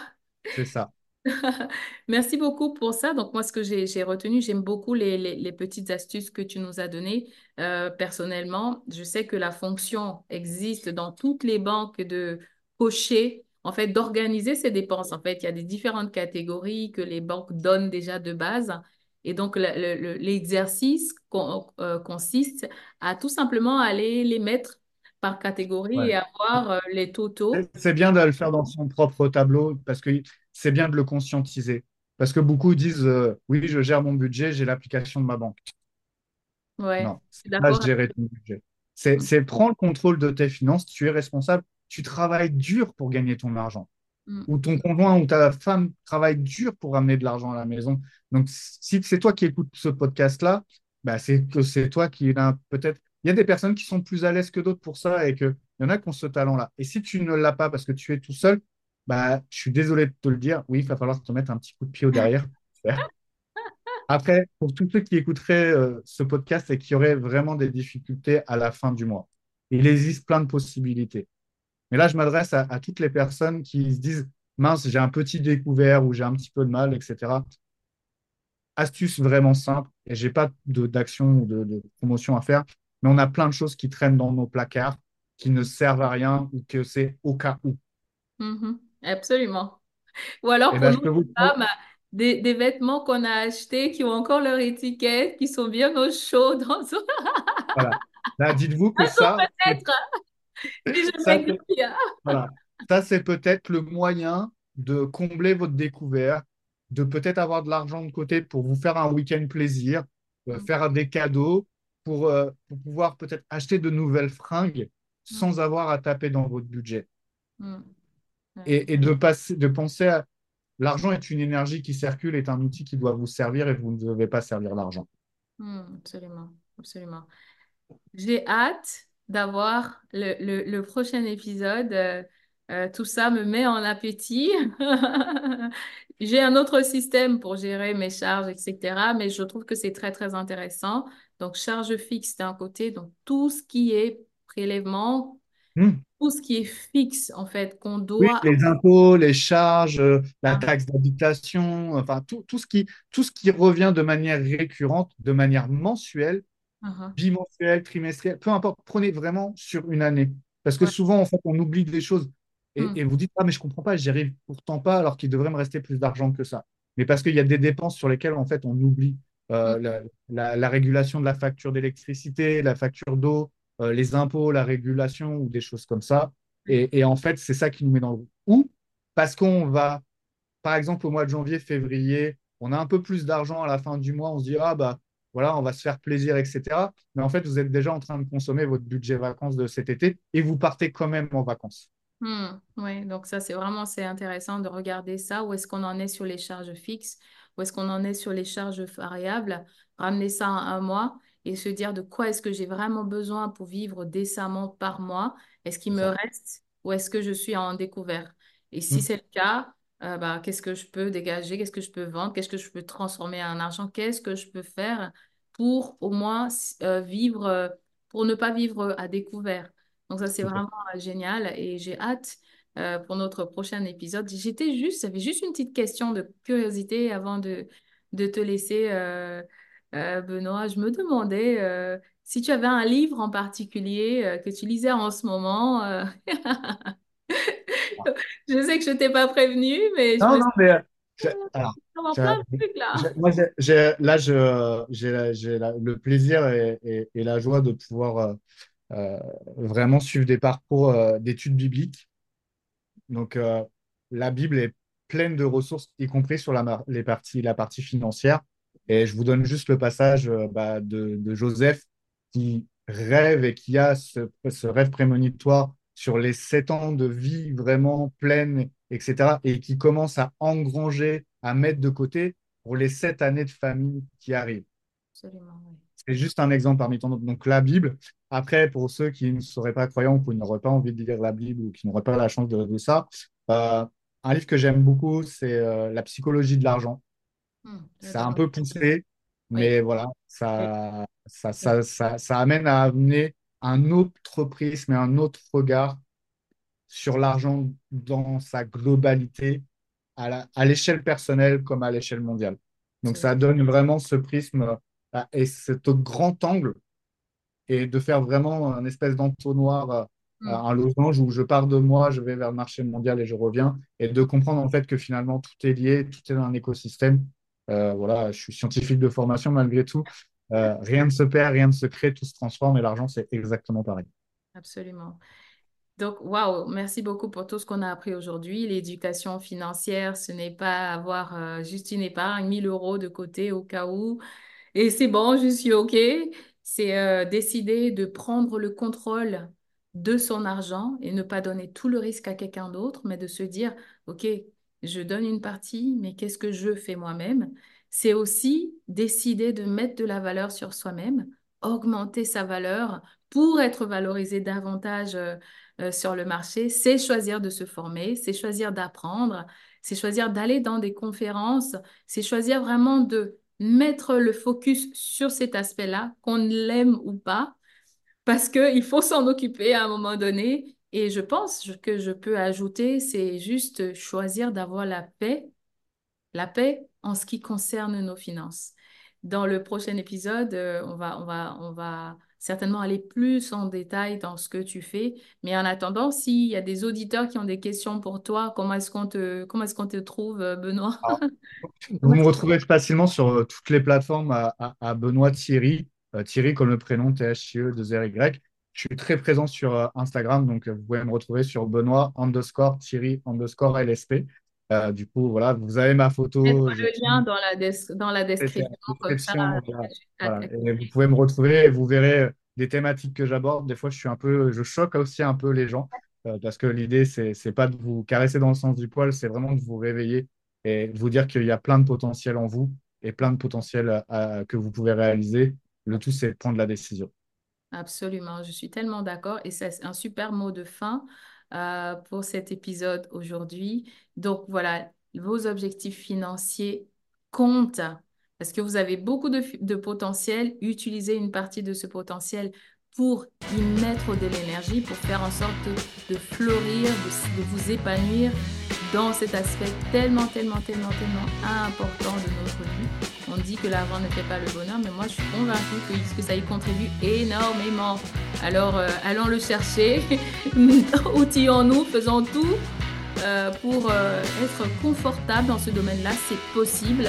C'est ça. Merci beaucoup pour ça. Donc, moi, ce que j'ai retenu, j'aime beaucoup les, les, petites astuces que tu nous as données. Euh, personnellement, je sais que la fonction existe dans toutes les banques de cocher, en fait, d'organiser ses dépenses. En fait, il y a des différentes catégories que les banques donnent déjà de base. Et donc, l'exercice euh, consiste à tout simplement aller les mettre par catégorie et avoir euh, les totaux. C'est bien de le faire dans son propre tableau parce que c'est bien de le conscientiser. Parce que beaucoup disent euh, oui, je gère mon budget, j'ai l'application de ma banque. Ouais, non, c'est pas gérer ton budget. C'est prendre le contrôle de tes finances, tu es responsable, tu travailles dur pour gagner ton argent. Mm. Ou ton conjoint ou ta femme travaille dur pour amener de l'argent à la maison. Donc, si c'est toi qui écoutes ce podcast-là, bah, c'est que c'est toi qui a peut-être. Il y a des personnes qui sont plus à l'aise que d'autres pour ça et qu'il y en a qui ont ce talent-là. Et si tu ne l'as pas parce que tu es tout seul, bah, je suis désolé de te le dire, oui, il va falloir te mettre un petit coup de pied au derrière. Après, pour tous ceux qui écouteraient euh, ce podcast et qui auraient vraiment des difficultés à la fin du mois, il existe plein de possibilités. Mais là, je m'adresse à, toutes les personnes qui se disent, mince, j'ai un petit découvert ou j'ai un petit peu de mal, etc. Astuce vraiment simple, et j'ai pas d'action ou de, promotion à faire, mais on a plein de choses qui traînent dans nos placards, qui ne servent à rien ou que c'est au cas où. Mm-hmm. Absolument. Ou alors, eh pour ben, nous, femmes, des, des, vêtements qu'on a achetés qui ont encore leur étiquette, qui sont bien au chaud. Dans... voilà. dites-vous que ça. Peut-être. voilà. Ça, c'est peut-être le moyen de combler votre découverte, de peut-être avoir de l'argent de côté pour vous faire un week-end plaisir, euh, mm. faire des cadeaux, pour, euh, pour pouvoir peut-être acheter de nouvelles fringues mm. sans avoir à taper dans votre budget. Mm. Et, de, passer, de penser à l'argent est une énergie qui circule, est un outil qui doit vous servir et vous ne devez pas servir l'argent. absolument, absolument. J'ai hâte d'avoir le, le, prochain épisode. Euh, euh, tout ça me met en appétit. J'ai un autre système pour gérer mes charges, etc. Mais je trouve que c'est très, très intéressant. Donc, charge fixe d'un côté, donc tout ce qui est prélèvement, hmm. Tout ce qui est fixe, en fait, qu'on doit... les impôts, les charges, euh, la ah. taxe d'habitation, enfin, tout, tout, ce qui, tout ce qui revient de manière récurrente, de manière mensuelle, uh-huh. bimensuelle, trimestrielle, peu importe, prenez vraiment sur une année. Parce que souvent, en fait, on oublie des choses. Et, et vous dites, ah, mais je comprends pas, j'y arrive pourtant pas, alors qu'il devrait me rester plus d'argent que ça. Mais parce qu'il y a des dépenses sur lesquelles, en fait, on oublie euh, la, la- la régulation de la facture d'électricité, la facture d'eau, euh, les impôts, la régulation ou des choses comme ça. Et, et en fait, c'est ça qui nous met dans le rouge. Ou parce qu'on va, par exemple, au mois de janvier, février, on a un peu plus d'argent à la fin du mois, on se dit, ah bah voilà, on va se faire plaisir, etc. Mais en fait, vous êtes déjà en train de consommer votre budget vacances de cet été et vous partez quand même en vacances. Hmm, oui, donc ça, c'est vraiment c'est intéressant de regarder ça. Où est-ce qu'on en est sur les charges fixes? Où est-ce qu'on en est sur les charges variables? Ramener ça à un mois et se dire de quoi est-ce que j'ai vraiment besoin pour vivre décemment par mois? Est-ce qu'il me reste ou est-ce que je suis en découvert? Et si Mm, c'est le cas, euh, bah, qu'est-ce que je peux dégager? Qu'est-ce que je peux vendre? Qu'est-ce que je peux transformer en argent? Qu'est-ce que je peux faire pour au moins euh, vivre, euh, pour ne pas vivre à découvert? Donc ça, c'est vraiment euh, génial et j'ai hâte pour notre prochain épisode. J'étais juste, j'avais juste une petite question de curiosité avant de, de te laisser, euh, Benoît. Je me demandais euh, si tu avais un livre en particulier euh, que tu lisais en ce moment. Je sais que je t'ai pas prévenu, mais je Non, me non, mais dit, j'ai- alors, là. moi, j'ai- là, je, j'ai, le plaisir et, et- et la joie de pouvoir vraiment suivre des parcours d'études bibliques. Donc, la Bible est pleine de ressources, y compris sur la, les parties, la partie financière. Et je vous donne juste le passage euh, bah, de, de Joseph qui rêve et qui a ce, ce rêve prémonitoire sur les sept ans de vie vraiment pleine, etc. Et qui commence à engranger, à mettre de côté pour les sept années de famille qui arrivent. Absolument, oui. C'est juste un exemple parmi tant d'autres. Donc, la Bible. Après, pour ceux qui ne seraient pas croyants ou qui n'auraient pas envie de lire la Bible ou qui n'auraient pas la chance de de ça, euh, un livre que j'aime beaucoup, c'est euh, La psychologie de l'argent. Hmm, C'est un j'adore. peu poussé, Oui. mais voilà, Oui. ça, ça, ça, ça, ça amène à amener un autre prisme et un autre regard sur l'argent dans sa globalité, à l'échelle personnelle comme à l'échelle mondiale. Donc, ça donne vraiment ce prisme euh, et cet grand angle et de faire vraiment un espèce d'entonnoir, euh, Hmm, un losange où je pars de moi, je vais vers le marché mondial et je reviens, et de comprendre en fait que finalement tout est lié, tout est dans un écosystème. Euh, voilà, je suis scientifique de formation malgré tout. Euh, rien ne se perd, rien ne se crée, tout se transforme et l'argent, c'est exactement pareil. Absolument. Donc, waouh, merci beaucoup pour tout ce qu'on a appris aujourd'hui. L'éducation financière, ce n'est pas avoir euh, juste une épargne, 1000 euros de côté au cas où. Et c'est bon, je suis OK. C'est décider de prendre le contrôle de son argent et ne pas donner tout le risque à quelqu'un d'autre, mais de se dire, OK, je donne une partie, mais qu'est-ce que je fais moi-même? C'est aussi décider de mettre de la valeur sur soi-même, augmenter sa valeur pour être valorisé davantage euh, euh, sur le marché. C'est choisir de se former, c'est choisir d'apprendre, c'est choisir d'aller dans des conférences, c'est choisir vraiment de mettre le focus sur cet aspect-là, qu'on l'aime ou pas, parce qu'il faut s'en occuper à un moment donné. Et je pense que je peux ajouter, c'est juste choisir d'avoir la paix, la paix en ce qui concerne nos finances. Dans le prochain épisode, euh, on va, on va, on va certainement aller plus en détail dans ce que tu fais. Mais en attendant, s'il y a des auditeurs qui ont des questions pour toi, comment est-ce qu'on te, comment est-ce qu'on te trouve, euh, Benoît? Vous Comment me retrouvez facilement sur euh, toutes les plateformes à, à- à Benoît Thierry, euh, Thierry comme le prénom T-H-I-E 2 R Y. Je suis très présent sur euh, Instagram, donc euh, vous pouvez me retrouver sur Benoît underscore Thierry underscore LSP. Euh, du coup, voilà, vous avez ma photo, j'ai le lien dans la, des- dans la c'est la description, comme ça, description. Voilà, j'ai Voilà. hâte. Et vous pouvez me retrouver et vous verrez des thématiques que j'aborde. Des fois, je suis un peu, je choque aussi un peu les gens euh, parce que l'idée, c'est, c'est pas de vous caresser dans le sens du poil, c'est vraiment de vous réveiller et de vous dire qu'il y a plein de potentiel en vous et plein de potentiel que vous pouvez réaliser. Le tout, c'est de prendre la décision. Absolument, je suis tellement d'accord et c'est un super mot de fin euh, pour cet épisode aujourd'hui. Donc voilà, vos objectifs financiers comptent parce que vous avez beaucoup de, de potentiel. Utilisez une partie de ce potentiel pour y mettre de l'énergie, pour faire en sorte de, de fleurir, de, de vous épanouir dans cet aspect tellement, tellement, tellement, tellement important de notre vie. On dit que l'argent ne fait pas le bonheur, mais moi je suis convaincue que, que ça y contribue énormément. Alors euh, allons le chercher, outillons-nous, faisons tout euh, pour euh, être confortable dans ce domaine-là. C'est possible,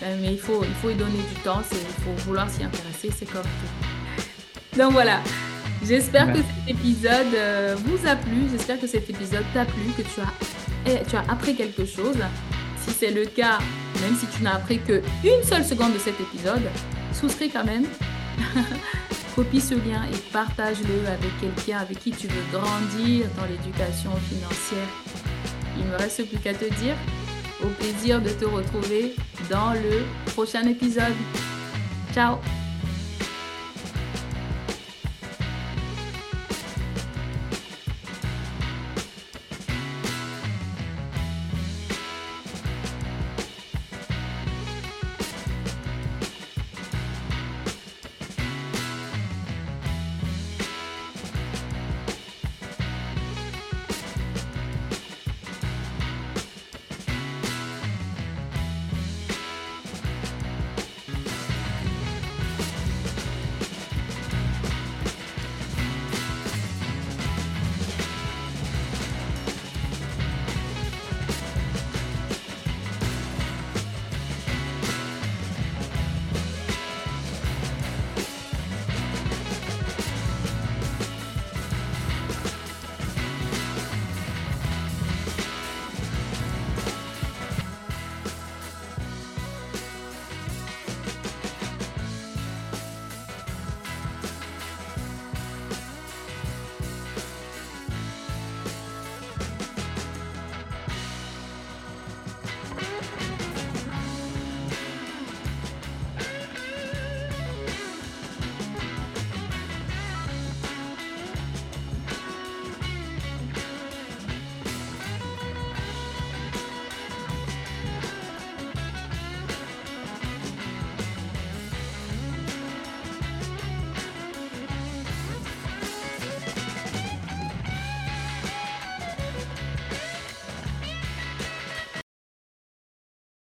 mais il faut, il faut y donner du temps, il faut vouloir s'y intéresser, c'est comme tout. Donc voilà, j'espère que cet épisode vous a plu, j'espère que cet épisode t'a plu, que tu as, eh, tu as appris quelque chose. Si c'est le cas, même si tu n'as appris qu'une seule seconde de cet épisode, souscris quand même. Copie ce lien et partage-le avec quelqu'un avec qui tu veux grandir dans l'éducation financière. Il me reste plus qu'à te dire au plaisir de te retrouver dans le prochain épisode. Ciao